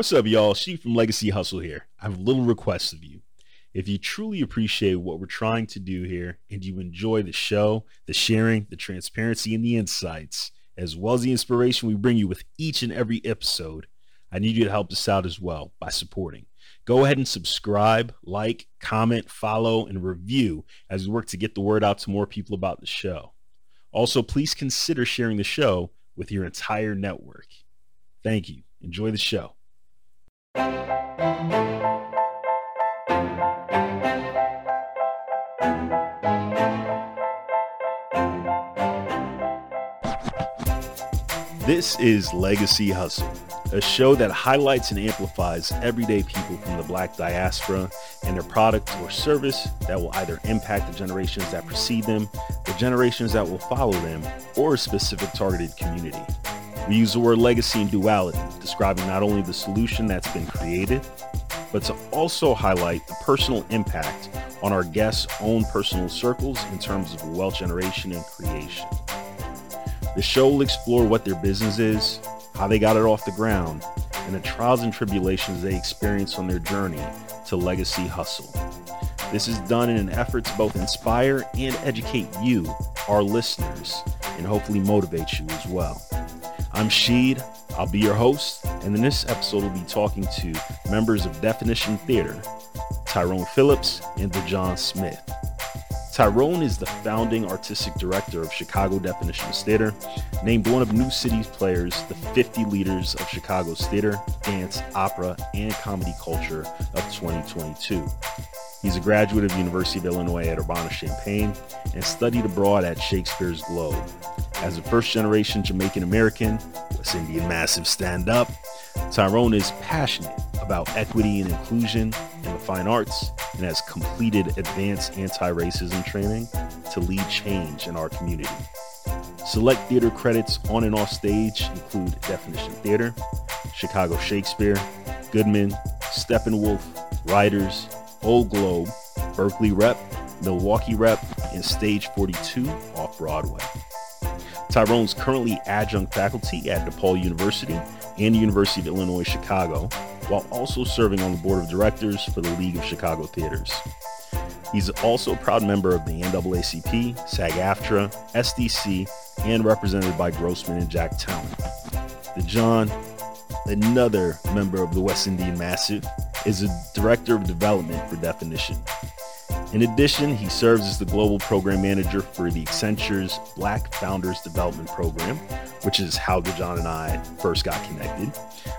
What's up, y'all? Sheed from Legacy Hustle here. I have a little request of you. If you truly appreciate what we're trying to do here and you enjoy the show, the sharing, the transparency, and the insights, as well as the inspiration we bring you with each and every episode, I need you to help us out as well by supporting. Go ahead and subscribe, like, comment, follow, and review as we work to get the word out to more people about the show. Also, please consider sharing the show with your entire network. Thank you. Enjoy the show. This is Legacy Hustle, a show that highlights and amplifies everyday people from the black diaspora and their product or service that will either impact the generations that precede them, the generations that will follow them, or a specific targeted community. We use the word legacy and duality, describing not only the solution that's been created, but to also highlight the personal impact on our guests' own personal circles in terms of wealth generation and creation. The show will explore what their business is, how they got it off the ground, and the trials and tribulations they experience on their journey to legacy hustle. This is done in an effort to both inspire and educate you, our listeners, and hopefully motivate you as well. I'm Sheed. I'll be your host, and in this episode, we'll be talking to members of Definition Theater, Tyrone Phillips and Dujon Smith. Tyrone is the founding artistic director of Chicago Definitions Theater, named one of Newcity's players, the 50 leaders of Chicago's theater, dance, opera, and comedy culture of 2022. He's a graduate of University of Illinois at Urbana-Champaign and studied abroad at Shakespeare's Globe. As a first-generation Jamaican American, West Indian massive stand-up, Tyrone is passionate about equity and inclusion in the fine arts and has completed advanced anti-racism training to lead change in our community. Select theater credits on and off stage include Definition Theater, Chicago Shakespeare, Goodman, Steppenwolf, Writers, Old Globe, Berkeley Rep, Milwaukee Rep, and Stage 42 off Broadway. Tyrone's currently adjunct faculty at DePaul University and the University of Illinois Chicago, while also serving on the board of directors for the League of Chicago Theaters. He's also a proud member of the NAACP, SAG AFTRA, SDC, and represented by Grossman and Jack Talent. Dujon, another member of the West Indian Massive, is a director of development for Definition. In addition, he serves as the global program manager for the Accenture's Black Founders Development Program, which is how John and I first got connected.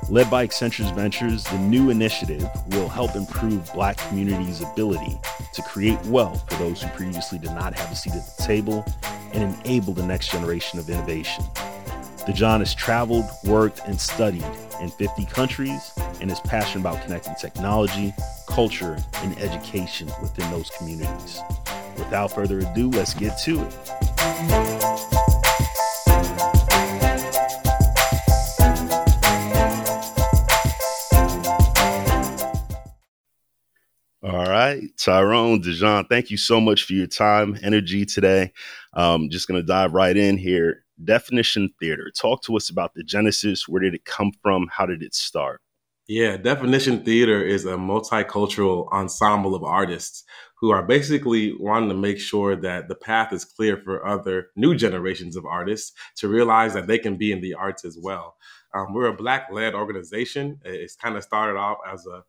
Led by Accenture's Ventures, the new initiative will help improve Black communities' ability to create wealth for those who previously did not have a seat at the table and enable the next generation of innovation. Dujon has traveled, worked, and studied in 50 countries and is passionate about connecting technology, culture, and education within those communities. Without further ado, let's get to it. All right, Tyrone, Dujon, thank you so much for your time, energy today. Um, just going to dive right in here. Definition Theater. Talk to us about the genesis. Where did it come from? How did it start? Yeah, Definition Theater is a multicultural ensemble of artists who are basically wanting to make sure that the path is clear for other new generations of artists to realize that they can be in the arts as well. Um, we're a black led organization. It's kind of started off as a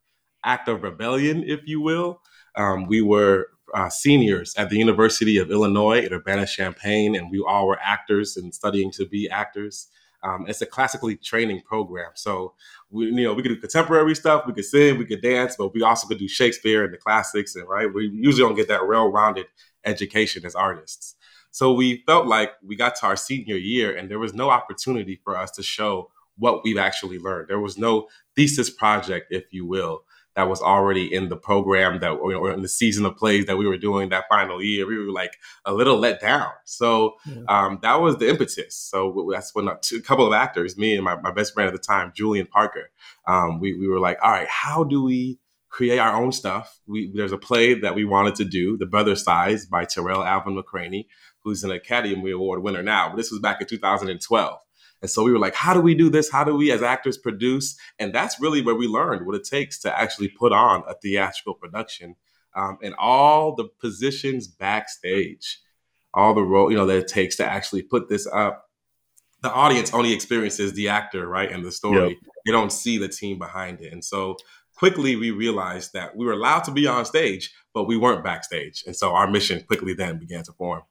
act of rebellion, if you will. Um, we were uh, seniors at the University of Illinois at Urbana Champaign, and we all were actors and studying to be actors. Um, it's a classically training program, so we, you know, we could do contemporary stuff, we could sing, we could dance, but we also could do Shakespeare and the classics, and right, we usually don't get that well-rounded education as artists. So we felt like we got to our senior year, and there was no opportunity for us to show what we've actually learned. There was no thesis project, if you will, that was already in the program that or in the season of plays that we were doing that final year. We were like a little let down. So yeah. um, that was the impetus. So that's when a, two, a, couple of actors, me and my, my best friend at the time, Julian Parker, um, we, we were like, all right, how do we create our own stuff? We, there's a play that we wanted to do, The Brothers Size by Tarell Alvin McCraney, who's an Academy Award winner now. But this was back in 2012. And so we were like, how do we do this? How do we as actors produce? And that's really where we learned what it takes to actually put on a theatrical production um, and all the positions backstage, all the role, you know, that it takes to actually put this up. The audience only experiences the actor, right, and the story. Yep. They don't see the team behind it. And so quickly we realized that we were allowed to be on stage, but we weren't backstage. And so our mission quickly then began to form.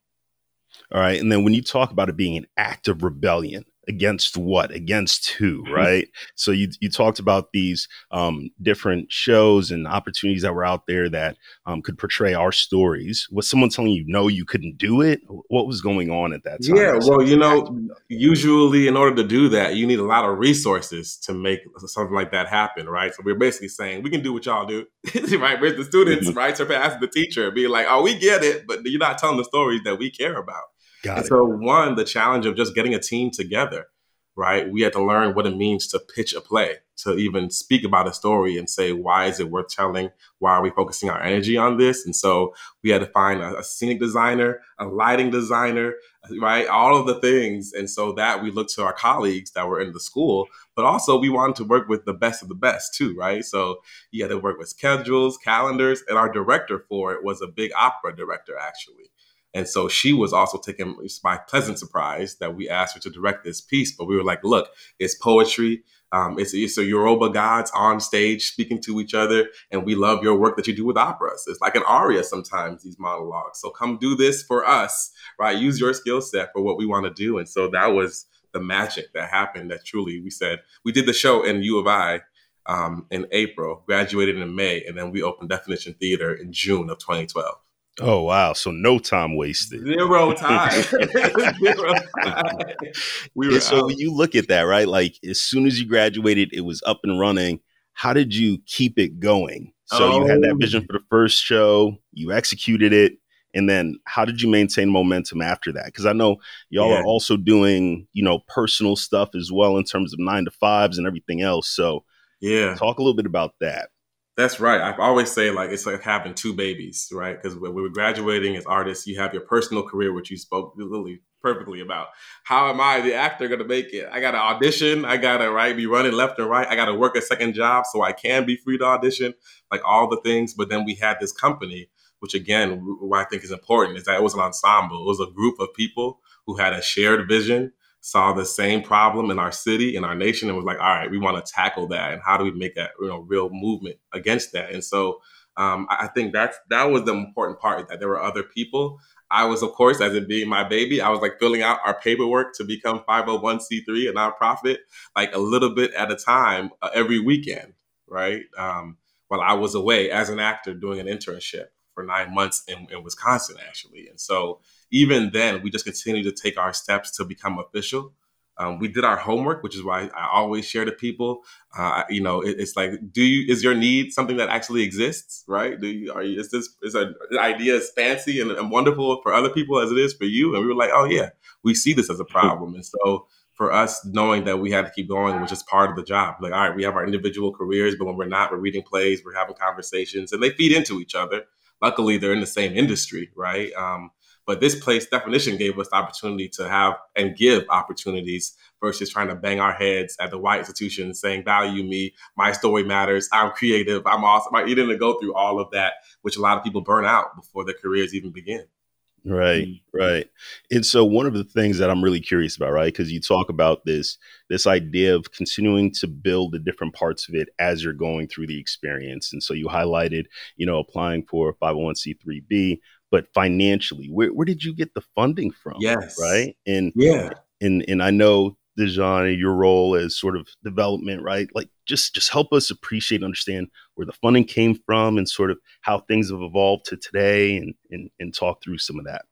All right. And then when you talk about it being an act of rebellion, against what? Against who mm-hmm. right? So you you talked about these um, different shows and opportunities that were out there that um, could portray our stories. Was someone telling you no you couldn't do it? What was going on at that time? Yeah well you know usually in order to do that you need a lot of resources to make something like that happen right? So we're basically saying we can do what y'all do right? Where's the students mm-hmm. right surpass the teacher being like oh we get it but you're not telling the stories that we care about Got and it. so, one, the challenge of just getting a team together, right? We had to learn what it means to pitch a play, to even speak about a story and say, why is it worth telling? Why are we focusing our energy on this? And so, we had to find a, a scenic designer, a lighting designer, right? All of the things. And so, that we looked to our colleagues that were in the school, but also we wanted to work with the best of the best too, right? So, you had to work with schedules, calendars, and our director for it was a big opera director, actually. And so she was also taken by pleasant surprise that we asked her to direct this piece. But we were like, look, it's poetry. Um, it's, it's a Yoruba gods on stage speaking to each other. And we love your work that you do with operas. It's like an aria sometimes, these monologues. So come do this for us, right? Use your skill set for what we want to do. And so that was the magic that happened that truly we said, we did the show in U of I um, in April, graduated in May, and then we opened Definition Theater in June of 2012. Oh wow! So no time wasted. Zero time. Zero time. We were so out. you look at that, right? Like as soon as you graduated, it was up and running. How did you keep it going? So oh. you had that vision oh. for the first show, you executed it, and then how did you maintain momentum after that? Because I know y'all yeah. are also doing, you know, personal stuff as well in terms of nine to fives and everything else. So yeah, talk a little bit about that. That's right. I always say like it's like having two babies, right? Because when we were graduating as artists, you have your personal career, which you spoke literally perfectly about. How am I, the actor, going to make it? I got to audition. I got to right be running left and right. I got to work a second job so I can be free to audition, like all the things. But then we had this company, which again, what I think is important is that it was an ensemble. It was a group of people who had a shared vision saw the same problem in our city, in our nation, and was like, all right, we want to tackle that, and how do we make that you know real movement against that? And so um, I think that's that was the important part that there were other people. I was, of course, as it being my baby, I was like filling out our paperwork to become 501c3, a nonprofit, like a little bit at a time uh, every weekend, right? Um, while I was away as an actor doing an internship for nine months in, in Wisconsin, actually. And so even then, we just continue to take our steps to become official. Um, we did our homework, which is why I always share to people. Uh, you know, it, it's like, do you is your need something that actually exists, right? Do you are you, is this is an idea as fancy and, and, wonderful for other people as it is for you? And we were like, oh yeah, we see this as a problem, and so for us, knowing that we had to keep going was just part of the job. Like, all right, we have our individual careers, but when we're not, we're reading plays, we're having conversations, and they feed into each other. Luckily, they're in the same industry, right? Um, but this place definition gave us the opportunity to have and give opportunities versus trying to bang our heads at the white institution saying, value me, my story matters, I'm creative, I'm awesome. You didn't go through all of that, which a lot of people burn out before their careers even begin. Right, mm-hmm. right. And so one of the things that I'm really curious about, right, because you talk about this this idea of continuing to build the different parts of it as you're going through the experience. And so you highlighted, you know, applying for 501c3b, but financially, where, where did you get the funding from? Yes. Right. And yeah. And and I know Dujon, your role as sort of development, right? Like just just help us appreciate, understand where the funding came from and sort of how things have evolved to today and and, and talk through some of that.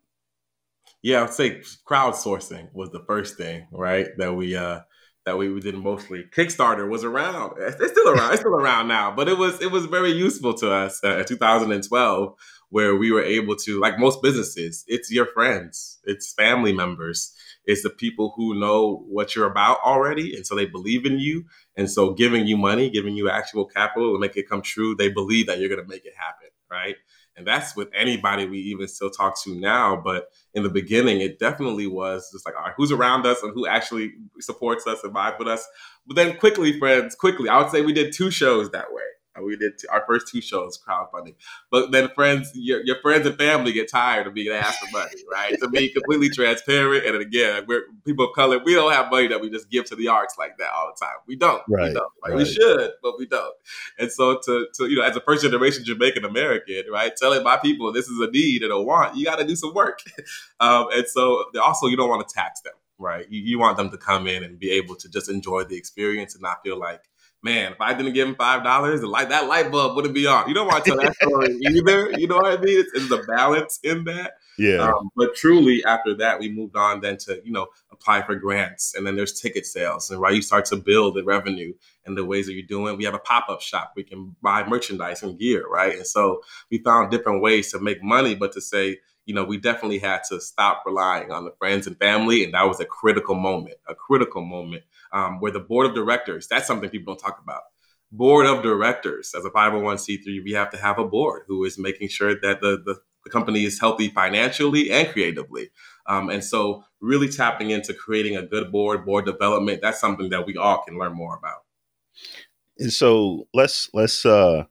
Yeah, I'd say crowdsourcing was the first thing, right? That we uh that we, we did mostly. Kickstarter was around. It's still around. It's still around now, but it was it was very useful to us uh, in 2012 where we were able to, like most businesses, it's your friends, it's family members, it's the people who know what you're about already. And so they believe in you. And so giving you money, giving you actual capital to make it come true, they believe that you're going to make it happen. Right. And that's with anybody we even still talk to now. But in the beginning, it definitely was just like, all right, who's around us and who actually supports us and vibe with us. But then quickly, friends, quickly, I would say we did two shows that way. We did our first two shows crowdfunding, but then friends, your, your friends and family get tired of being asked for money, right? to be completely transparent, and again, we're people of color. We don't have money that we just give to the arts like that all the time. We don't. Right. We don't. Like, right. We should, but we don't. And so, to, to you know, as a first generation Jamaican American, right, telling my people this is a need and a want, you got to do some work. um, and so, also, you don't want to tax them, right? You, you want them to come in and be able to just enjoy the experience and not feel like man, if I didn't give him five dollars, light that light bulb wouldn't be on. You don't want to tell that story either. You know what I mean? It's, it's the balance in that. Yeah. Um, but truly, after that, we moved on then to you know apply for grants, and then there's ticket sales, and right, you start to build the revenue and the ways that you're doing. We have a pop up shop. We can buy merchandise and gear, right? And so we found different ways to make money, but to say you know, we definitely had to stop relying on the friends and family. And that was a critical moment, a critical moment um, where the board of directors, that's something people don't talk about. Board of directors, as a 501c3, we have to have a board who is making sure that the, the, the company is healthy financially and creatively. Um, and so, really tapping into creating a good board, board development, that's something that we all can learn more about. And so, let's let's uh,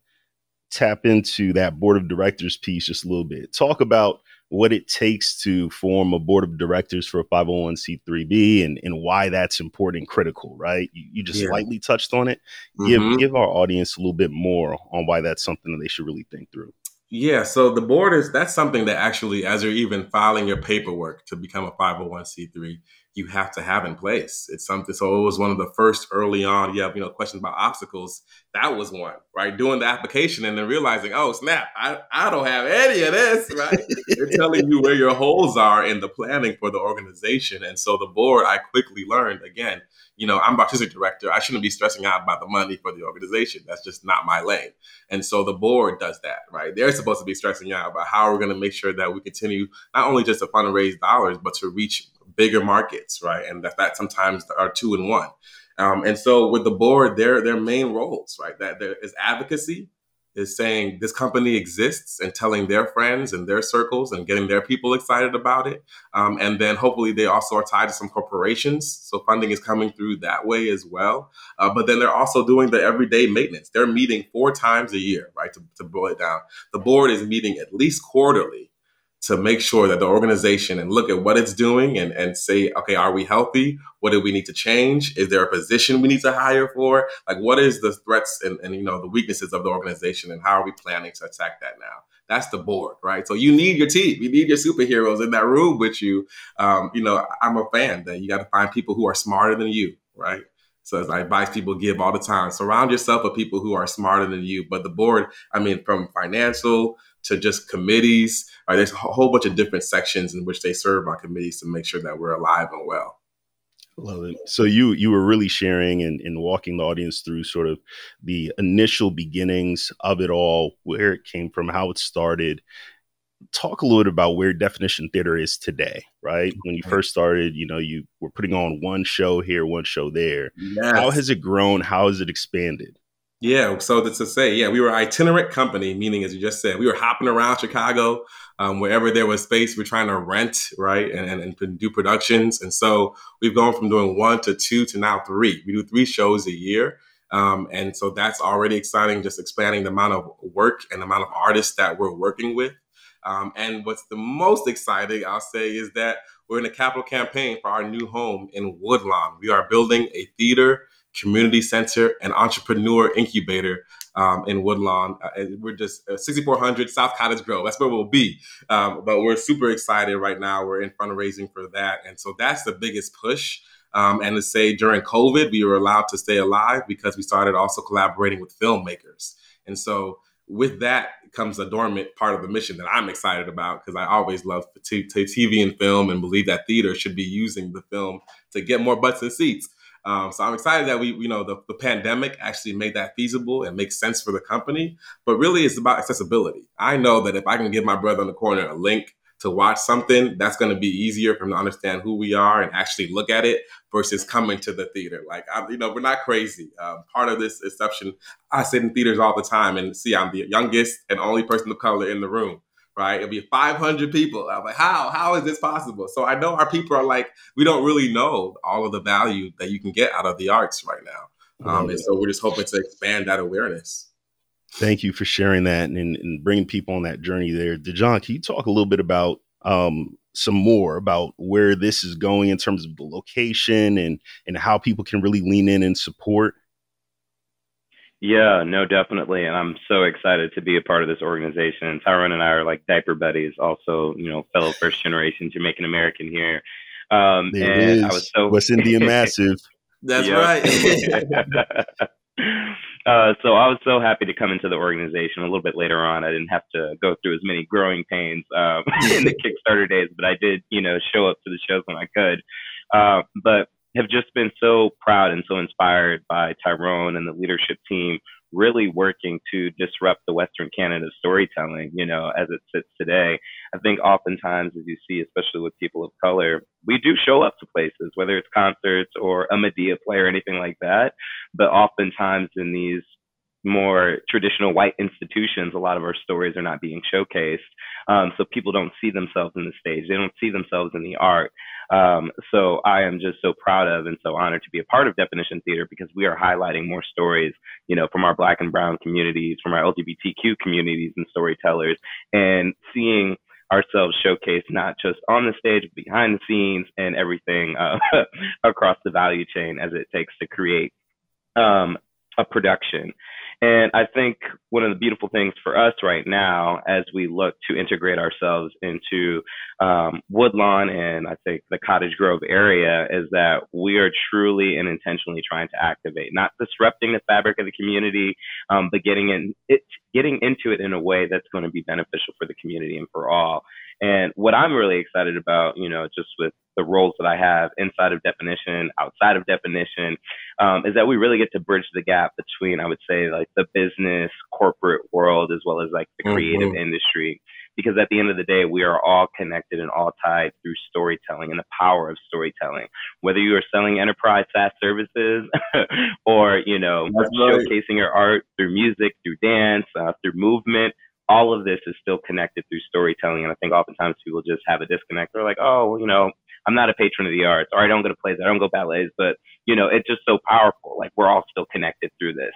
tap into that board of directors piece just a little bit. Talk about what it takes to form a board of directors for a 501c3b and, and why that's important and critical, right? You, you just yeah. lightly touched on it. Mm-hmm. Give give our audience a little bit more on why that's something that they should really think through. Yeah, so the board is that's something that actually, as you're even filing your paperwork to become a 501c3, you have to have in place. It's something. So it was one of the first early on. You have you know questions about obstacles. That was one right. Doing the application and then realizing, oh snap, I, I don't have any of this. Right. They're telling you where your holes are in the planning for the organization. And so the board, I quickly learned again. You know, I'm artistic director. I shouldn't be stressing out about the money for the organization. That's just not my lane. And so the board does that, right? They're supposed to be stressing out about how we're going to make sure that we continue not only just to fundraise dollars, but to reach bigger markets, right? And that, that sometimes are two in one. Um, and so with the board, their their main roles, right? That there is advocacy, is saying this company exists and telling their friends and their circles and getting their people excited about it. Um, and then hopefully they also are tied to some corporations. So funding is coming through that way as well. Uh, but then they're also doing the everyday maintenance. They're meeting four times a year, right? To, to boil it down, the board is meeting at least quarterly to make sure that the organization and look at what it's doing and, and say, okay, are we healthy? What do we need to change? Is there a position we need to hire for? Like, what is the threats and, and you know the weaknesses of the organization, and how are we planning to attack that now? That's the board, right? So you need your team, you need your superheroes in that room with you. Um, you know, I'm a fan that you got to find people who are smarter than you, right? So as I advise people give all the time, surround yourself with people who are smarter than you. But the board, I mean, from financial to just committees. Right, there's a whole bunch of different sections in which they serve on committees to make sure that we're alive and well. Love it. So you you were really sharing and, and walking the audience through sort of the initial beginnings of it all, where it came from, how it started. Talk a little bit about where Definition Theater is today, right? When you mm-hmm. first started, you know, you were putting on one show here, one show there. Yes. How has it grown? How has it expanded? Yeah, so to say, yeah, we were itinerant company, meaning as you just said, we were hopping around Chicago, um, wherever there was space, we're trying to rent, right, and, and, and, do productions. And so we've gone from doing one to two to now three. We do three shows a year. Um, and so that's already exciting, just expanding the amount of work and the amount of artists that we're working with. Um, and what's the most exciting, I'll say, is that we're in a capital campaign for our new home in Woodlawn. We are building a theater community center and entrepreneur incubator um, in Woodlawn. Uh, we're just uh, 6400 South Cottage Grove. That's where we'll be. Um, but we're super excited right now. We're in fundraising for that. And so that's the biggest push. Um, and to say during COVID, we were allowed to stay alive because we started also collaborating with filmmakers. And so with that comes a dormant part of the mission that I'm excited about because I always love TV and film and believe that theater should be using the film to get more butts and seats. Um, so I'm excited that we, you know, the, the pandemic actually made that feasible and makes sense for the company. But really, it's about accessibility. I know that if I can give my brother in the corner a link to watch something, that's going to be easier for him to understand who we are and actually look at it versus coming to the theater. Like, I, you know, we're not crazy. Uh, part of this exception, I sit in theaters all the time and see I'm the youngest and only person of color in the room. Right, it'll be 500 people. I'm like, how? How is this possible? So I know our people are like, we don't really know all of the value that you can get out of the arts right now, um, and so we're just hoping to expand that awareness. Thank you for sharing that and, and bringing people on that journey there. Dujon, can you talk a little bit about um, some more about where this is going in terms of the location and and how people can really lean in and support? Yeah, no, definitely. And I'm so excited to be a part of this organization. And Tyrone and I are like diaper buddies, also, you know, fellow first generation Jamaican American here. Um, there and I was so West Indian massive. That's right. Uh, so I was so happy to come into the organization a little bit later on. I didn't have to go through as many growing pains um, in the Kickstarter days, but I did, you know, show up to the shows when I could. Uh, but have just been so proud and so inspired by Tyrone and the leadership team really working to disrupt the Western Canada storytelling, you know, as it sits today. I think oftentimes, as you see, especially with people of color, we do show up to places, whether it's concerts or a Madea play or anything like that. But oftentimes in these more traditional white institutions, a lot of our stories are not being showcased. Um, so people don't see themselves in the stage. They don't see themselves in the art. Um, so I am just so proud of and so honored to be a part of Definition Theater because we are highlighting more stories, you know, from our black and brown communities, from our LGBTQ communities and storytellers and seeing ourselves showcased not just on the stage, but behind the scenes and everything uh, across the value chain as it takes to create um, a production. And I think one of the beautiful things for us right now, as we look to integrate ourselves into um, Woodlawn and I think the Cottage Grove area, is that we are truly and intentionally trying to activate, not disrupting the fabric of the community, um, but getting in it, getting into it in a way that's going to be beneficial for the community and for all. And what I'm really excited about, you know, just with the roles that I have inside of definition, outside of definition, um, is that we really get to bridge the gap between, I would say, like the business, corporate world, as well as like the creative mm-hmm. industry. Because at the end of the day, we are all connected and all tied through storytelling and the power of storytelling. Whether you are selling enterprise SaaS services or, you know, That's showcasing right. your art through music, through dance, uh, through movement, all of this is still connected through storytelling. And I think oftentimes people just have a disconnect. They're like, oh, you know, I'm not a patron of the arts, or I don't go to plays, I don't go ballets, but you know, it's just so powerful. Like we're all still connected through this.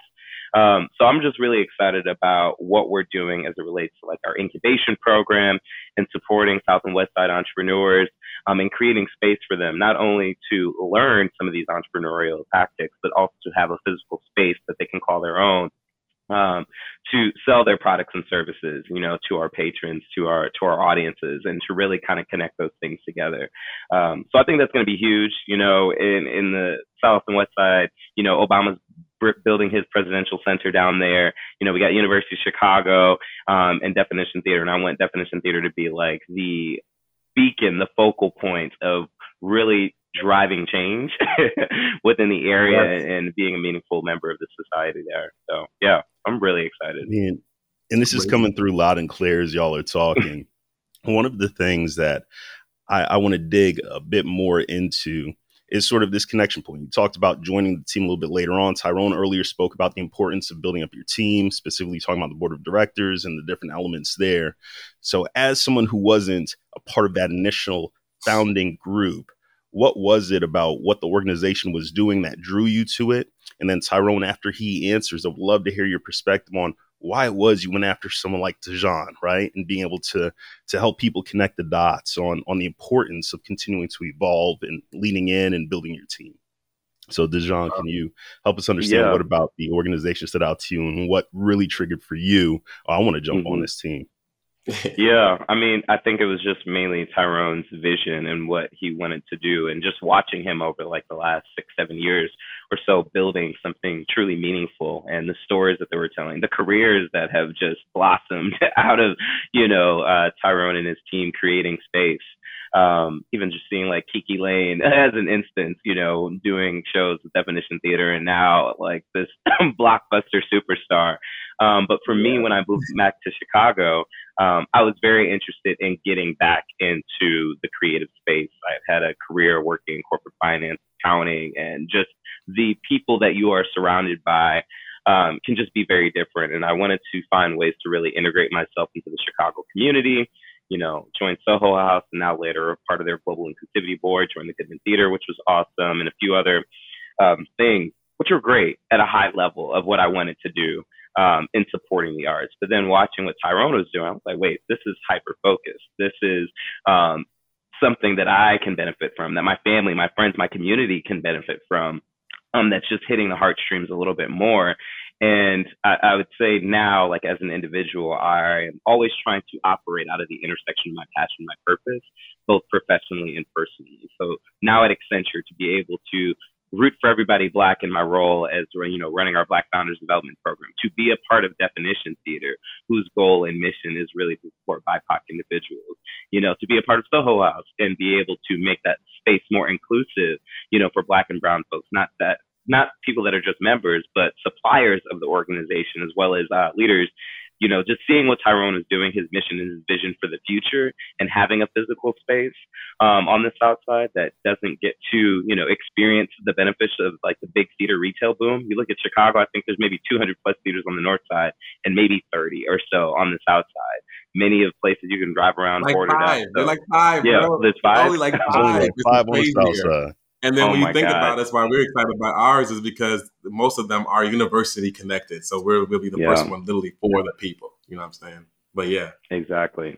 Um, so I'm just really excited about what we're doing as it relates to like our incubation program and supporting South and West Side entrepreneurs um, and creating space for them, not only to learn some of these entrepreneurial tactics, but also to have a physical space that they can call their own um, to sell their products and services, you know, to our patrons, to our to our audiences, and to really kind of connect those things together. Um, so I think that's going to be huge. You know, in in the South and West Side, you know, Obama's building his presidential center down there. You know, we got University of Chicago um, and Definition Theater, and I want Definition Theater to be like the beacon, the focal point of really driving change within the area yes. and being a meaningful member of the society there. So yeah, I'm really excited. Man, and this is coming through loud and clear as y'all are talking. One of the things that I, I want to dig a bit more into is sort of this connection point. You talked about joining the team a little bit later on. Tyrone earlier spoke about the importance of building up your team, specifically talking about the board of directors and the different elements there. So, as someone who wasn't a part of that initial founding group, what was it about what the organization was doing that drew you to it? And then Tyrone, after he answers, I would love to hear your perspective on why it was you went after someone like Dujon, right? And being able to to help people connect the dots on on the importance of continuing to evolve and leaning in and building your team. So Dujon, can you help us understand yeah. what about the organization stood out to you and what really triggered for you? Oh, I want to jump mm-hmm. on this team yeah, I mean, I think it was just mainly Tyrone's vision and what he wanted to do, and just watching him over like the last six, seven years or so, building something truly meaningful, and the stories that they were telling, the careers that have just blossomed out of, you know, uh, Tyrone and his team creating space. Um, even just seeing like KiKi Layne as an instance, you know, doing shows with Definition Theater, and now like this blockbuster superstar. Um, but for me, when I moved back to Chicago, um, I was very interested in getting back into the creative space. I've had a career working in corporate finance, accounting, and just the people that you are surrounded by um, can just be very different. And I wanted to find ways to really integrate myself into the Chicago community. You know, joined Soho House, and now later a part of their global inclusivity board. Joined the Goodman Theater, which was awesome, and a few other um, things, which were great at a high level of what I wanted to do um, in supporting the arts. But then watching what Tyrone was doing, I was like, wait, this is hyper focused. This is um, something that I can benefit from, that my family, my friends, my community can benefit from. Um, that's just hitting the heartstrings a little bit more. And I, I, would say now, like as an individual, I am always trying to operate out of the intersection of my passion, my purpose, both professionally and personally. So now at Accenture, to be able to root for everybody black in my role as you know running our black founders development program to be a part of definition theater whose goal and mission is really to support bipoc individuals you know to be a part of soho house and be able to make that space more inclusive you know for black and brown folks not that not people that are just members but suppliers of the organization as well as uh, leaders you know, just seeing what Tyrone is doing, his mission and his vision for the future, and having a physical space um, on the South Side that doesn't get to, you know, experience the benefits of like the big theater retail boom. You look at Chicago, I think there's maybe 200 plus theaters on the North Side and maybe 30 or so on the South Side. Many of places you can drive around, like order five. So, like five. Yeah, bro. there's five. Only like five. Only like five on the South Side. And then Oh when you think God. about that's why we're excited about ours is because most of them are university connected. So we're, we'll be the Yeah. first one literally for the people. You know what I'm saying? But yeah. Exactly.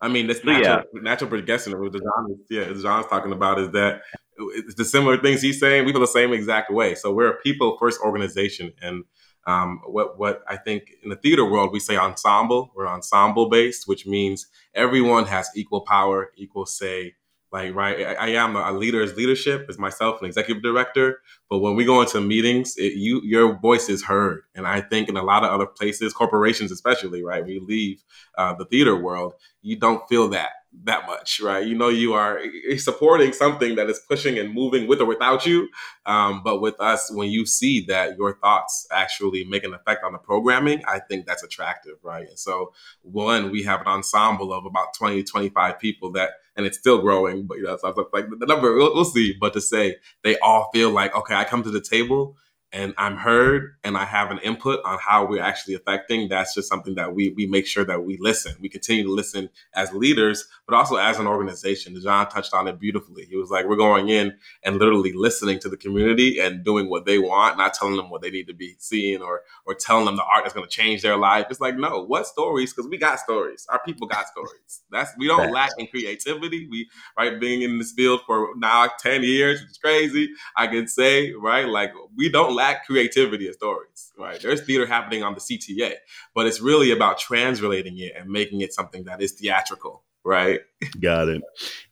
I mean, this So, yeah. natural, natural progression. What John, yeah, John's talking about is that it's the similar things he's saying. We feel the same exact way. So we're a people first organization, and um, what what I think in the theater world we say ensemble. We're ensemble based, which means everyone has equal power, equal say. Like right, I, I am a leader as leadership as myself, an executive director. But when we go into meetings, it, you your voice is heard, and I think in a lot of other places, corporations especially, right, we leave uh, the theater world, you don't feel that that much, right? You know, you are supporting something that is pushing and moving with or without you. Um, but with us, when you see that your thoughts actually make an effect on the programming, I think that's attractive, right? And so, one, we have an ensemble of about 20, 25 people that, and it's still growing, but you know, so it's like the number, we'll, we'll see. But to say they all feel like, okay, I come to the table and I'm heard and I have an input on how we're actually affecting, that's just something that we we make sure that we listen. We continue to listen as leaders, but also as an organization. John touched on it beautifully. He was like, we're going in and literally listening to the community and doing what they want, not telling them what they need to be seeing or or telling them the art that's going to change their life. It's like, no, what stories? Because we got stories. Our people got stories. That's we don't lack in creativity. We right being in this field for now 10 years, which is crazy. I can say, right? Like we don't lack creativity and stories, right? There's theater happening on the CTA, but it's really about translating it and making it something that is theatrical, right? Got it.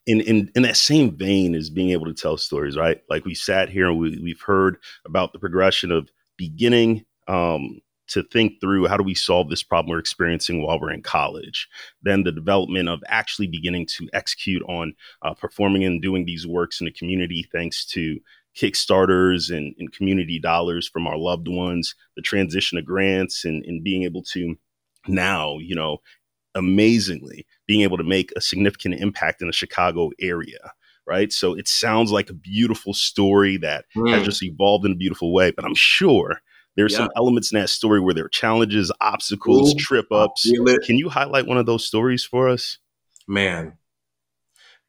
In in in that same vein as being able to tell stories, right? Like we sat here and we we've heard about the progression of beginning um to think through how do we solve this problem we're experiencing while we're in college then the development of actually beginning to execute on uh, performing and doing these works in the community thanks to kickstarters and, and community dollars from our loved ones the transition of grants and, and being able to now you know amazingly being able to make a significant impact in the chicago area right so it sounds like a beautiful story that has Mm. just evolved in a beautiful way but i'm sure there's Yeah. some elements in that story where there are challenges obstacles Ooh. trip ups can you highlight one of those stories for us Man,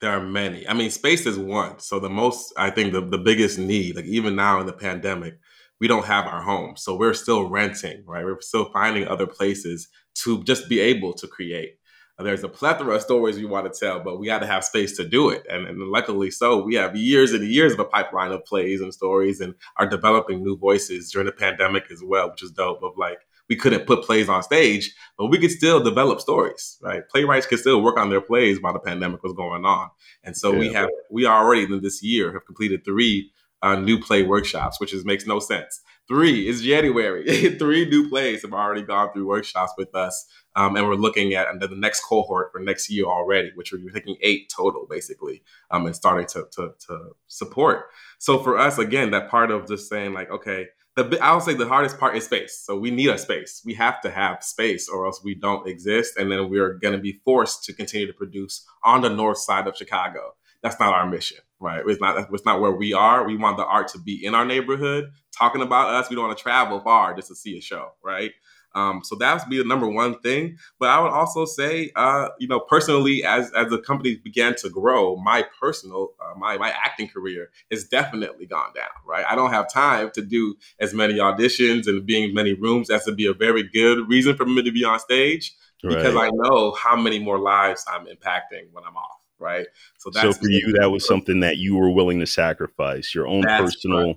there are many. I mean, space is one. So the most, I think, the, the biggest need, like even now in the pandemic, we don't have our home. So we're still renting, right? We're still finding other places to just be able to create. Uh, There's a plethora of stories we want to tell, but we got to have space to do it. And, and luckily so, we have years and years of a pipeline of plays and stories and are developing new voices during the pandemic as well, which is dope of like, we couldn't put plays on stage, but we could still develop stories, right? Playwrights could still work on their plays while the pandemic was going on. And so we have, we already in this year have completed three uh, new play workshops, which is makes no sense. Three is January. Three new plays have already gone through workshops with us, um, and we're looking at under the next cohort for next year already, which we're taking eight total basically, um, and starting to, to to support. So for us, again, that part of just saying like, okay, the I would say the hardest part is space. So we need a space. We have to have space, or else we don't exist, and then we're going to be forced to continue to produce on the north side of Chicago. That's not our mission, right? It's not. It's not where we are. We want the art to be in our neighborhood, talking about us. We don't want to travel far just to see a show, right? Um, so that would be the number one thing. But I would also say, uh, you know, personally, as as the company began to grow, my personal, uh, my my acting career has definitely gone down. Right, I don't have time to do as many auditions and being in many rooms. That's to be a very good reason for me to be on stage because. I know how many more lives I'm impacting when I'm off. Right. So that's so for you, that was something that you were willing to sacrifice your own personal. Right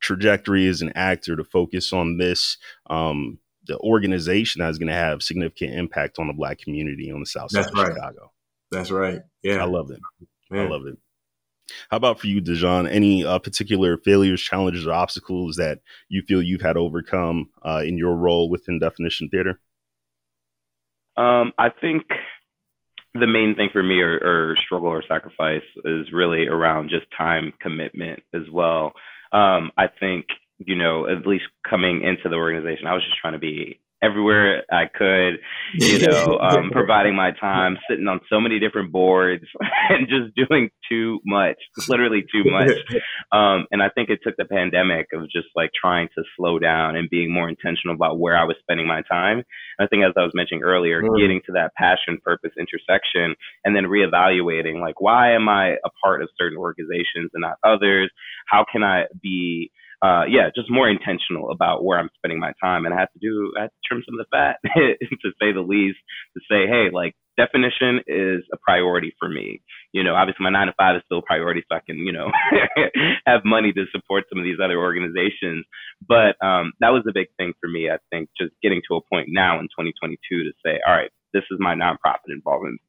trajectory as an actor to focus on this um, the organization that's going to have significant impact on the black community on the south side that's of right. Chicago. That's right. Yeah. I love it. I love it. How about for you, Dujon? Any uh, particular failures, challenges, or obstacles that you feel you've had to overcome uh, in your role within Definition Theater? Um, I think the main thing for me, or, or, struggle or sacrifice, is really around just time commitment as well. Um, I think you know, at least coming into the organization, I was just trying to be everywhere I could, you know, um, providing my time, sitting on so many different boards and just doing too much, literally too much. Um, and I think it took the pandemic of just like trying to slow down and being more intentional about where I was spending my time. I think, as I was mentioning earlier, mm. getting to that passion purpose intersection and then reevaluating like, why am I a part of certain organizations and not others? How can I be uh, yeah, just more intentional about where I'm spending my time. And I had to do, I had to trim some of the fat, to say the least, to say, hey, like definition is a priority for me. You know, obviously my nine to five is still a priority, so I can, you know, have money to support some of these other organizations. But um, that was a big thing for me. I think just getting to a point now in 2022 to say, all right, this is my nonprofit involvement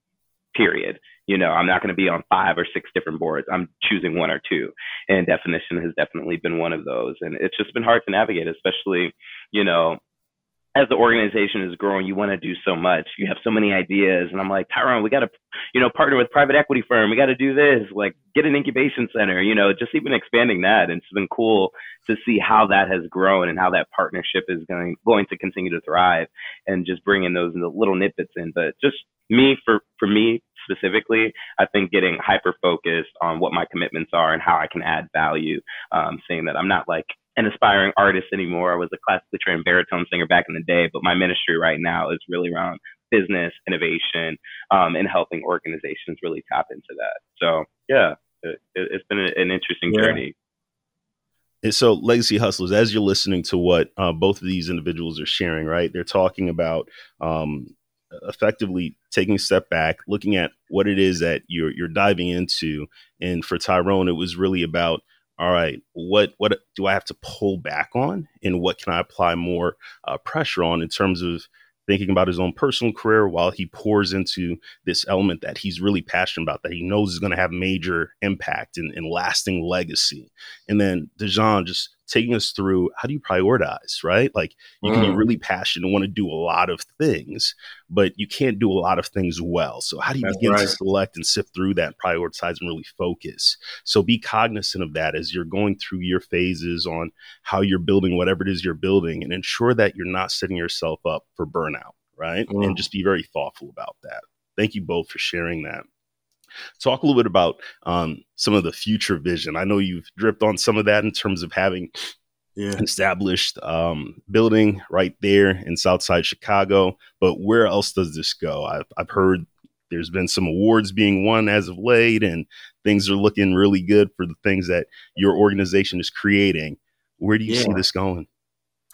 period. You know, I'm not going to be on five or six different boards. I'm choosing one or two. And definition has definitely been one of those. And it's just been hard to navigate, especially, you know, as the organization is growing, you want to do so much. You have so many ideas, and I'm like, Tyrone, we got to, you know, partner with private equity firm. We got to do this, like get an incubation center. You know, just even expanding that. And it's been cool to see how that has grown and how that partnership is going going to continue to thrive, and just bringing those little snippets in. But just me for for me specifically, I think getting hyper focused on what my commitments are and how I can add value. Um, saying that I'm not like an aspiring artist anymore. I was a classically trained baritone singer back in the day, but my ministry right now is really around business innovation um, and helping organizations really tap into that. So yeah, it, has been an interesting yeah. journey. And so, legacy hustlers, as you're listening to what uh, both of these individuals are sharing, right? They're talking about um, effectively taking a step back, looking at what it is that you're you're diving into. And for Tyrone, it was really about all right, what what do I have to pull back on, and what can I apply more uh, pressure on in terms of thinking about his own personal career while he pours into this element that he's really passionate about, that he knows is going to have major impact and, and lasting legacy. And then Dujon just taking us through how do you prioritize, right? Like you can be mm. really passionate and want to do a lot of things, but you can't do a lot of things well. So how do you That's begin right. to select and sift through that, prioritize and really focus? So be cognizant of that as you're going through your phases on how you're building whatever it is you're building and ensure that you're not setting yourself up for burnout, right? Mm. And just be very thoughtful about that. Thank you both for sharing that. Talk a little bit about um, some of the future vision. I know you've dripped on some of that in terms of having yeah. established um, building right there in Southside Chicago. But where else does this go? I've, I've heard there's been some awards being won as of late, and things are looking really good for the things that your organization is creating. Where do you yeah. see this going?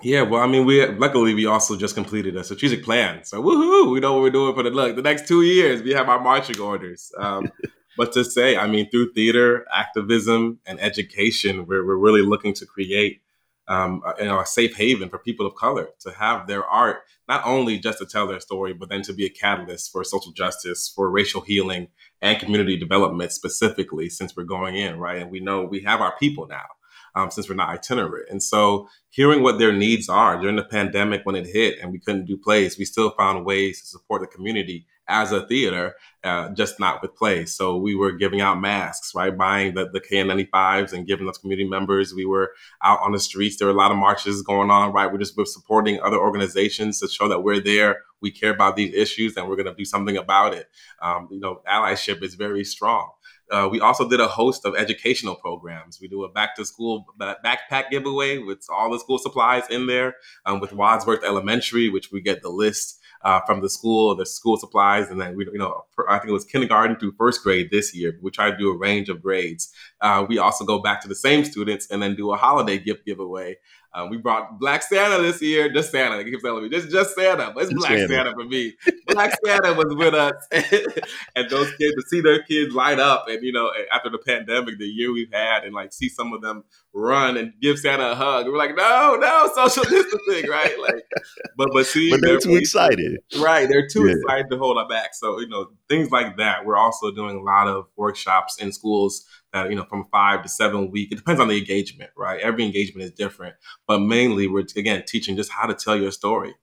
Yeah, well, I mean, we luckily we also just completed a strategic plan, so woohoo! We know what we're doing for the look. The next two years, we have our marching orders. Um, but to say, I mean, through theater, activism, and education, we're we're really looking to create, um, a, you know, a safe haven for people of color to have their art not only just to tell their story, but then to be a catalyst for social justice, for racial healing, and community development specifically. Since we're going in right, and we know we have our people now um, since we're not itinerant. And so hearing what their needs are during the pandemic when it hit and we couldn't do plays, we still found ways to support the community as a theater, uh, just not with plays. So we were giving out masks, right? Buying the, the KN95s and giving those community members. We were out on the streets. There were a lot of marches going on, right? We're just we're supporting other organizations to show that we're there. We care about these issues and we're going to do something about it. Um, you know, allyship is very strong. Uh, we also did a host of educational programs. We do a back to school backpack giveaway with all the school supplies in there um, with Wadsworth Elementary, which we get the list uh, from the school, the school supplies, and then we, you know, I think it was kindergarten through first grade this year. We try to do a range of grades. Uh, we also go back to the same students and then do a holiday gift giveaway um, we brought Black Santa this year. Just Santa. He keeps telling me, just just Santa. But it's Black Santa. Santa. for me. Black Santa was with us, and those kids to see their kids light up, and you know, after the pandemic, the year we've had, and like see some of them run and give Santa a hug. We're like, no, no, social distancing, right? Like, but but see, but they're too excited, right? They're too yeah. excited to hold it back. So you know, things like that. We're also doing a lot of workshops in schools that you know from five to seven week. It depends on the engagement, right? Every engagement is different, but mainly we're again teaching just how to tell your story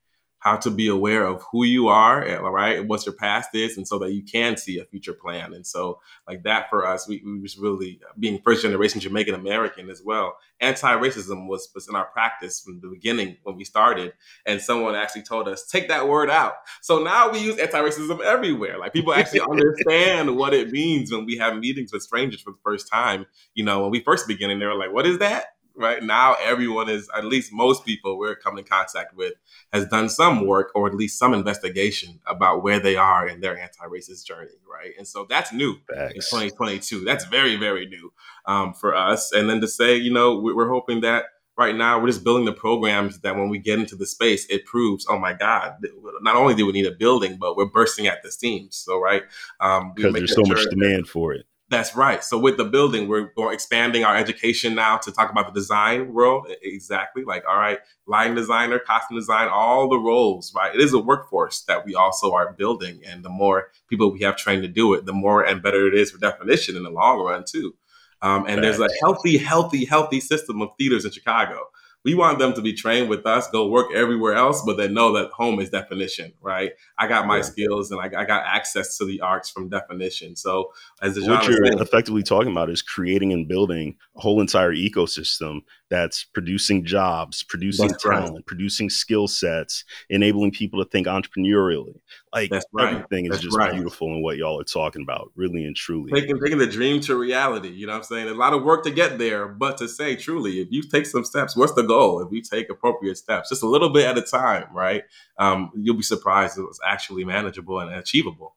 how to be aware of who you are, eh, right? What your past is, and so that you can see a future plan. And so, like that for us, we, we was really being first generation Jamaican American as well. Anti racism was, was in our practice from the beginning when we started. And someone actually told us, take that word out. So now we use anti racism everywhere. Like people actually understand what it means when we have meetings with strangers for the first time. You know, when we first begin, and they were like, what is that? Right? Now everyone is at least most people we're coming in contact with has done some work or at least some investigation about where they are in their anti-racist journey right? And so that's new in 2022 that's very very new um, for us. And then to say you know we're hoping that right now we're just building the programs that when we get into the space it proves oh my god not only do we need a building but we're bursting at the seams. So right um, because there's so sure much demand for it that's right. So with the building, we're, expanding our education now to talk about the design world. Exactly. Like, all right, line designer, costume design, all the roles, right? It is a workforce that we also are building. And the more people we have trained to do it, the more and better it is for definition in the long run, too. Um, and there's a healthy, healthy, healthy system of theaters in Chicago we want them to be trained with us, go work everywhere else, but then know that home is definition, right? I got my yeah. skills and I, I, got access to the arts from definition. So as the what you're saying, effectively talking about is creating and building a whole entire ecosystem that's producing jobs, producing talent, right. producing skill sets, enabling people to think entrepreneurially. Like right. everything is that's just right. beautiful in what y'all are talking about, really and truly. Taking, taking the dream to reality. You know what I'm saying? A lot of work to get there, but to say truly, if you take some steps, what's the goal? If you take appropriate steps, just a little bit at a time, right? Um, you'll be surprised it was actually manageable and achievable.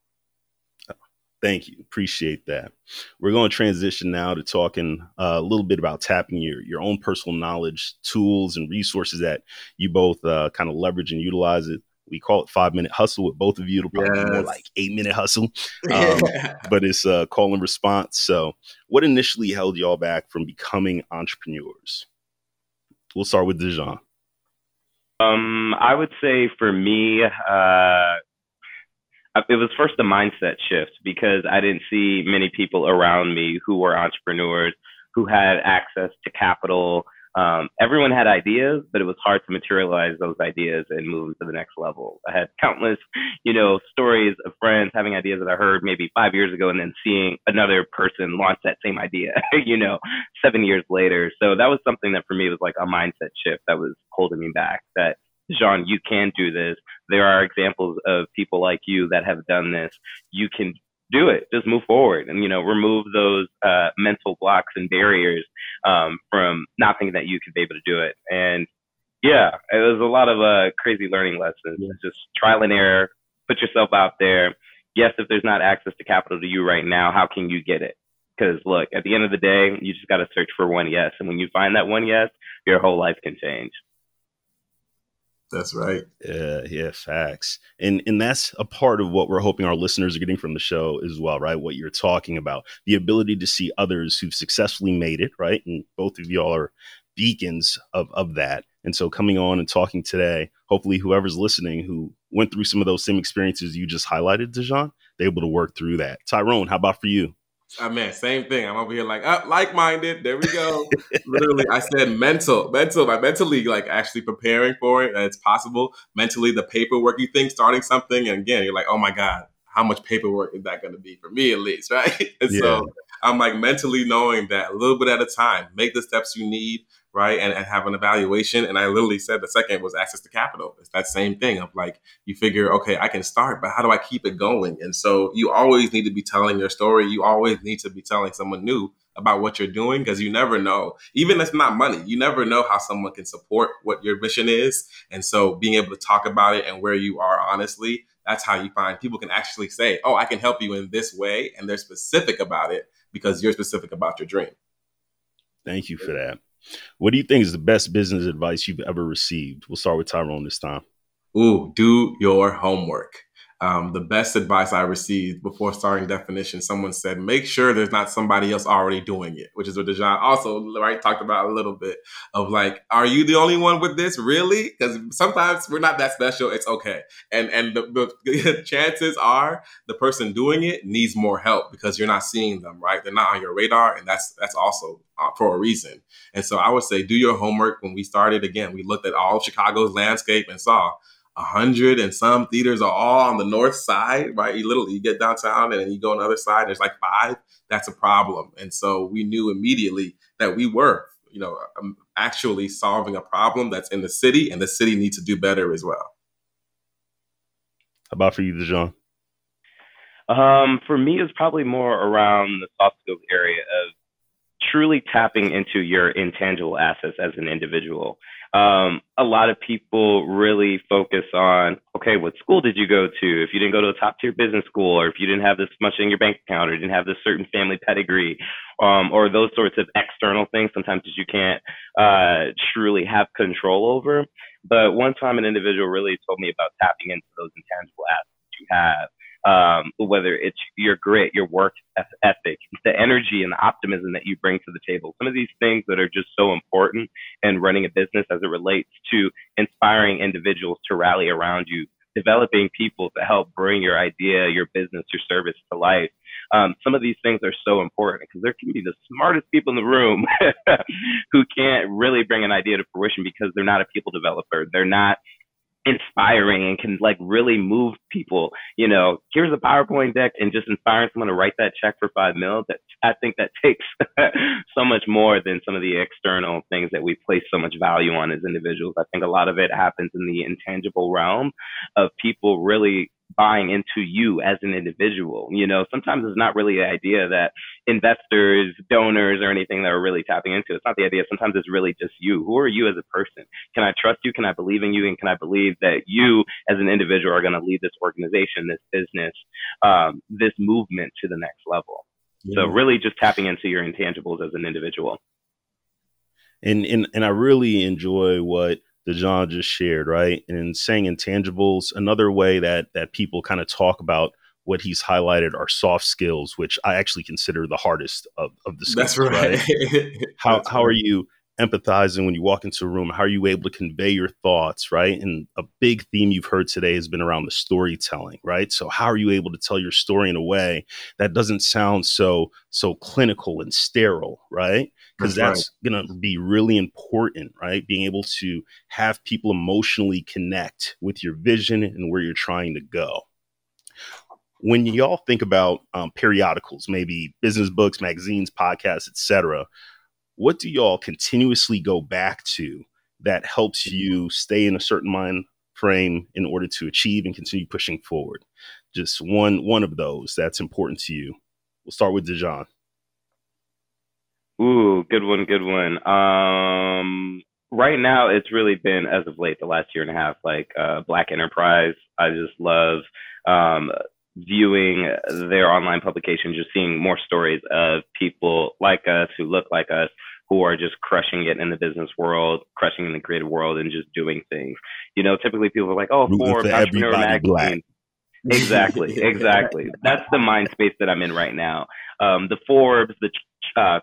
Thank you. Appreciate that. We're going to transition now to talking uh, a little bit about tapping your, your own personal knowledge, tools, and resources that you both uh, kind of leverage and utilize it. We call it five minute hustle with both of you. It'll probably yes. more like eight minute hustle, um, but it's a call and response. So, what initially held y'all back from becoming entrepreneurs? We'll start with Dujon. Um, I would say for me, uh, it was first a mindset shift because I didn't see many people around me who were entrepreneurs who had access to capital. Um, everyone had ideas, but it was hard to materialize those ideas and move to the next level. I had countless, you know, stories of friends having ideas that I heard maybe five years ago, and then seeing another person launch that same idea, you know, seven years later. So that was something that for me was like a mindset shift that was holding me back. That Jean, you can do this. There are examples of people like you that have done this. You can do it. Just move forward and, you know, remove those uh, mental blocks and barriers um, from not thinking that you could be able to do it. And yeah, it was a lot of uh, crazy learning lessons. Yeah. Just trial and error, put yourself out there. Yes, if there's not access to capital to you right now, how can you get it? Because look, at the end of the day, you just got to search for one yes. And when you find that one yes, your whole life can change. That's right. Yeah, yeah, facts. And and that's a part of what we're hoping our listeners are getting from the show as well, right? What you're talking about. The ability to see others who've successfully made it, right? And both of y'all are beacons of of that. And so coming on and talking today, hopefully whoever's listening who went through some of those same experiences you just highlighted, Dujon, they're able to work through that. Tyrone, how about for you? I mean, same thing. I'm over here like, uh, like-minded. There we go. Literally, I said mental, mental, like mentally, like actually preparing for it. It's possible mentally, the paperwork you think starting something, and again, you're like, oh my god, how much paperwork is that going to be for me at least, right? And yeah. so I'm like mentally knowing that a little bit at a time, make the steps you need, right? And, and have an evaluation. And I literally said the second was access to capital. It's that same thing of like, you figure, okay, I can start, but how do I keep it going? And so you always need to be telling your story. You always need to be telling someone new about what you're doing because you never know, even if it's not money, you never know how someone can support what your mission is. And so being able to talk about it and where you are honestly, that's how you find people can actually say, oh, I can help you in this way. And they're specific about it because you're specific about your dream. Thank you for that. What do you think is the best business advice you've ever received? We'll start with Tyrone this time. Ooh, do your homework. Um, the best advice I received before starting definition, someone said, make sure there's not somebody else already doing it, which is what Dujon also right talked about a little bit of like, are you the only one with this? Really? Because sometimes we're not that special. It's okay. And and the, the chances are the person doing it needs more help because you're not seeing them, right? They're not on your radar. And that's that's also uh, for a reason. And so I would say do your homework. When we started again, we looked at all of Chicago's landscape and saw a hundred and some theaters are all on the north side, right? You literally you get downtown and then you go on the other side, there's like five. That's a problem. And so we knew immediately that we were, you know, um, actually solving a problem that's in the city, and the city needs to do better as well. How about for you, Dujon? Um, for me, it's probably more around the soft skills area of truly tapping into your intangible assets as an individual um, a lot of people really focus on, okay, what school did you go to? If you didn't go to a top tier business school, or if you didn't have this much in your bank account, or didn't have this certain family pedigree, um, or those sorts of external things, sometimes that you can't uh, truly have control over. But one time, an individual really told me about tapping into those intangible assets you have um, whether it's your grit, your work ethic, the energy and the optimism that you bring to the table. Some of these things that are just so important in running a business as it relates to inspiring individuals to rally around you, developing people to help bring your idea, your business, your service to life. Um, some of these things are so important because there can be the smartest people in the room who can't really bring an idea to fruition because they're not a people developer. They're not inspiring and can like really move people. You know, here's a PowerPoint deck and just inspiring someone to write that check for five mil. That I think that takes so much more than some of the external things that we place so much value on as individuals. I think a lot of it happens in the intangible realm of people really buying into you as an individual. You know, sometimes it's not really the idea that investors, donors, or anything that are really tapping into. It's not the idea. Sometimes it's really just you. Who are you as a person? Can I trust you? Can I believe in you? And can I believe that you as an individual are going to lead this organization, this business, um, this movement to the next level? Yeah. So really just tapping into your intangibles as an individual. And, and and I really enjoy what Dujon just shared, right? And saying intangibles, another way that that people kind of talk about what he's highlighted are soft skills, which I actually consider the hardest of, of the skills. That's right. right? how That's how right. are you empathizing when you walk into a room? How are you able to convey your thoughts, right? And a big theme you've heard today has been around the storytelling, right? So how are you able to tell your story in a way that doesn't sound so so clinical and sterile, right? Because that's, that's right. going to be really important, right? Being able to have people emotionally connect with your vision and where you're trying to go when y'all think about um, periodicals, maybe business books, magazines, podcasts, etc., what do y'all continuously go back to that helps you stay in a certain mind frame in order to achieve and continue pushing forward? Just one one of those that's important to you. We'll start with Dujon. Ooh, good one, good one. Um, right now, it's really been as of late, the last year and a half, like uh, Black Enterprise. I just love um, viewing their online publication, just seeing more stories of people like us who look like us who are just crushing it in the business world, crushing in the creative world, and just doing things. You know, typically people are like, "Oh, Forbes, Entrepreneur Magazine." Exactly, exactly. That's the mind space that I'm in right now. Um, the Forbes, the uh,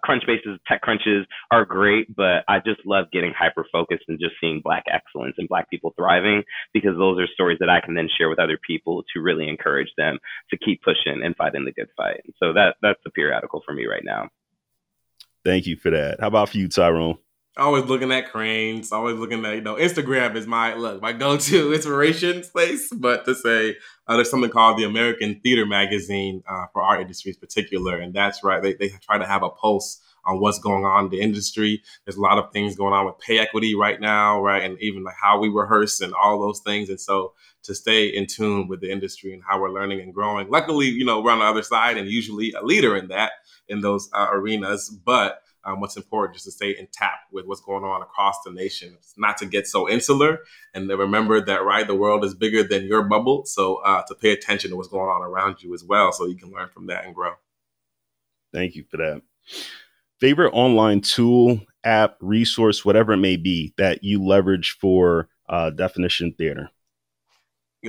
Tech Crunches are great, but I just love getting hyper focused and just seeing Black excellence and Black people thriving because those are stories that I can then share with other people to really encourage them to keep pushing and fighting the good fight. So that that's the periodical for me right now. Thank you for that. How about for you, Tyrone? Always looking at Crain's, always looking at, you know, Instagram is my look, my go-to inspiration place. But to say uh, there's something called the American Theater Magazine uh, for our industry in particular. And that's right. They, they try to have a pulse on what's going on in the industry. There's a lot of things going on with pay equity right now, right? And even like how we rehearse and all those things. And so to stay in tune with the industry and how we're learning and growing. Luckily, you know, we're on the other side and usually a leader in that, in those uh, arenas. But um, what's important just to stay in tap with what's going on across the nation, not to get so insular, and remember that right, the world is bigger than your bubble. So uh, to pay attention to what's going on around you as well, so you can learn from that and grow. Thank you for that. Favorite online tool, app, resource, whatever it may be that you leverage for uh, definition theater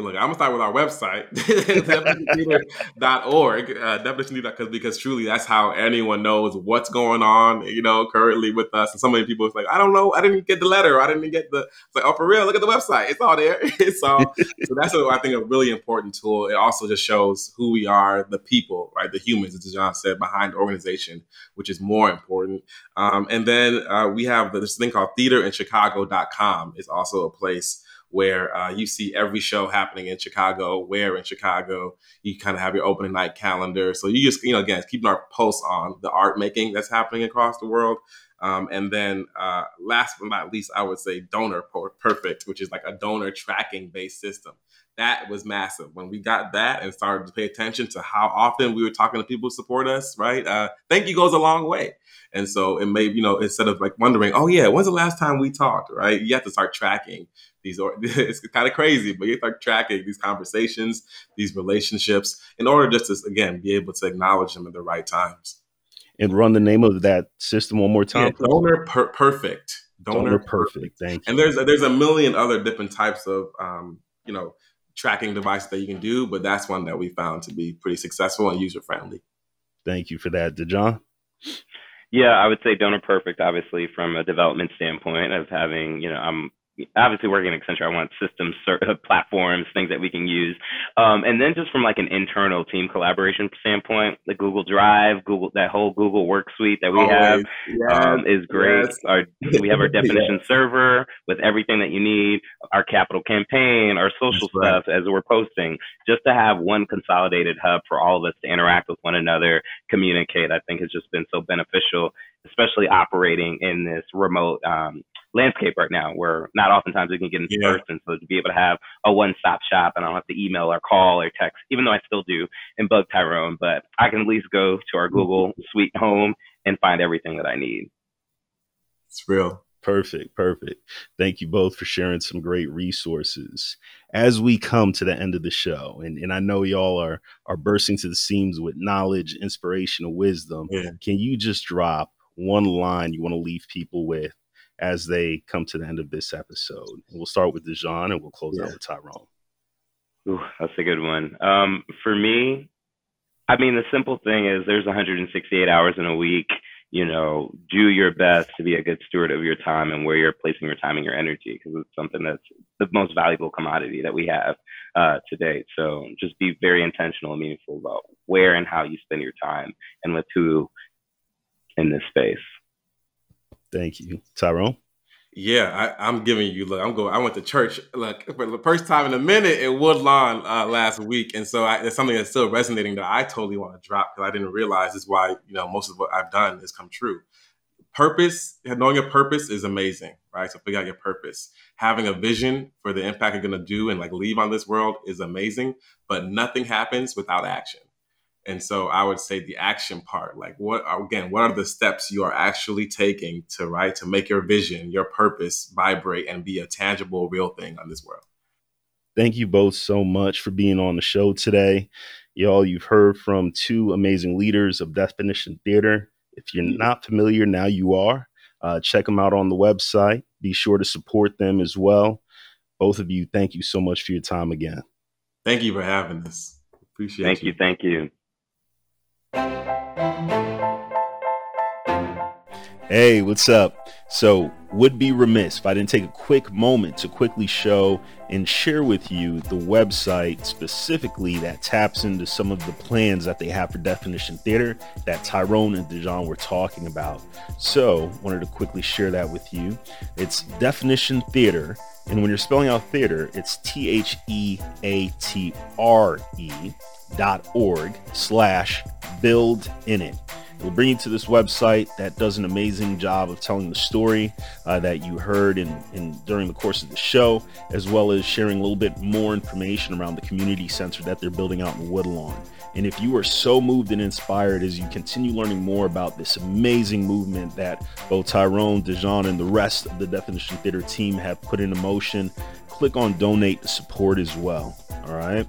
look, I'm gonna start with our website, definitiontheater.org, uh, definition because truly that's how anyone knows what's going on, you know, currently with us. And so many people is like, I don't know, I didn't get the letter, I didn't get the. It's like, oh, for real, look at the website, it's all there. it's all. so that's I think a really important tool. It also just shows who we are, the people, right, the humans, as John said, behind the organization, which is more important. Um, and then uh, we have this thing called theaterinchicago.com. is also a place where uh, you see every show happening in Chicago, where in Chicago. You kind of have your opening night calendar. So you just, you know, again, keeping our pulse on the art making that's happening across the world. Um, and then uh, last but not least, I would say Donor Perfect, which is like a donor tracking based system. That was massive. When we got that and started to pay attention to how often we were talking to people who support us, right? Uh, thank you goes a long way. And so it may, you know, instead of like wondering, oh yeah, when's the last time we talked, right? You have to start tracking these. Or it's kind of crazy, but you start tracking these conversations, these relationships, in order just to again be able to acknowledge them at the right times. And run the name of that system one more time. Yeah, donor per- perfect. Donor, donor perfect. perfect. Thank you. And there's there's a million other different types of um, you know tracking devices that you can do, but that's one that we found to be pretty successful and user friendly. Thank you for that, Dujon. Yeah, I would say Donor Perfect, obviously, from a development standpoint of having, you know, I'm obviously working at Accenture, I want systems, platforms, things that we can use. Um, and then just from like an internal team collaboration standpoint, the Google Drive, Google, that whole Google Work Suite that we Always. have yes. um, is great. Yes. Our, we have our definition yes. server with everything that you need, our capital campaign, our social That's stuff right. as we're posting, just to have one consolidated hub for all of us to interact with one another, communicate, I think has just been so beneficial, especially operating in this remote, um, landscape right now where not oftentimes we can get in yeah. person. So to be able to have a one stop shop and I don't have to email or call or text, even though I still do and bug Tyrone, but I can at least go to our Google mm-hmm. Suite home and find everything that I need. It's real. Perfect, perfect. Thank you both for sharing some great resources. As we come to the end of the show, and, and I know y'all are are bursting to the seams with knowledge, inspiration, and wisdom. Yeah. Can you just drop one line you want to leave people with as they come to the end of this episode. We'll start with Dujon and we'll close yeah. out with Tyrone. Ooh, that's a good one. Um, for me, I mean, the simple thing is there's 168 hours in a week. You know, do your best to be a good steward of your time and where you're placing your time and your energy because it's something that's the most valuable commodity that we have uh, to date. So just be very intentional and meaningful about where and how you spend your time and with who in this space. Thank you, Tyrone. Yeah, I, am giving you. Look, I'm going. I went to church look for the first time in a minute in Woodlawn uh, last week, and so I, it's something that's still resonating that I totally want to drop because I didn't realize is why you know most of what I've done has come true. Purpose, knowing your purpose is amazing, right? So figure out your purpose. Having a vision for the impact you're going to do and like leave on this world is amazing, but nothing happens without action. And so I would say the action part, like what again, what are the steps you are actually taking to right to make your vision, your purpose vibrate and be a tangible, real thing on this world. Thank you both so much for being on the show today. Y'all, you've heard from two amazing leaders of Definition Theater. If you're not familiar, now you are. Uh, check them out on the website. Be sure to support them as well. Both of you, thank you so much for your time again. Thank you for having us. Appreciate thank you. you. Thank you. Hey, what's up? So, would be remiss if I didn't take a quick moment to quickly show and share with you the website specifically that taps into some of the plans that they have for Definition Theater that Tyrone and Dujon were talking about. So, wanted to quickly share that with you. It's Definition Theater, and when you're spelling out theater, it's T H E A T R E dot org slash build in it. We'll bring you to this website that does an amazing job of telling the story uh, that you heard in, in during the course of the show, as well as sharing a little bit more information around the community center that they're building out in Woodlawn. And if you are so moved and inspired as you continue learning more about this amazing movement that both Tyrone, Dujon, and the rest of the Definition Theater team have put into motion, click on donate to support as well. All right.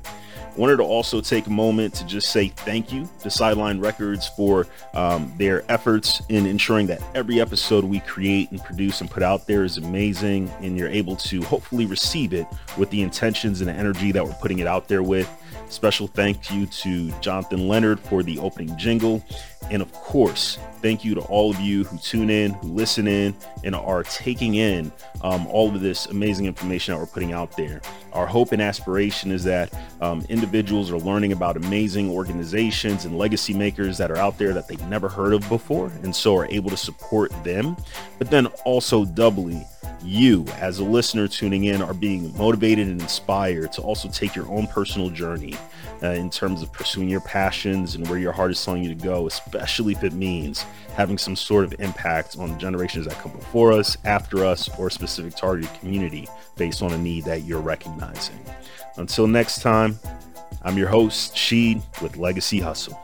Wanted to also take a moment to just say thank you to Sideline Records for um, their efforts in ensuring that every episode we create and produce and put out there is amazing, and you're able to hopefully receive it with the intentions and the energy that we're putting it out there with. Special thank you to Jonathan Leonard for the opening jingle. And of course, thank you to all of you who tune in, who listen in, and are taking in um, all of this amazing information that we're putting out there. Our hope and aspiration is that um, individuals are learning about amazing organizations and legacy makers that are out there that they've never heard of before, and so are able to support them, but then also doubly you, as a listener tuning in, are being motivated and inspired to also take your own personal journey uh, in terms of pursuing your passions and where your heart is telling you to go, especially if it means having some sort of impact on the generations that come before us, after us, or a specific target community based on a need that you're recognizing. Until next time, I'm your host, Sheed with Legacy Hustle.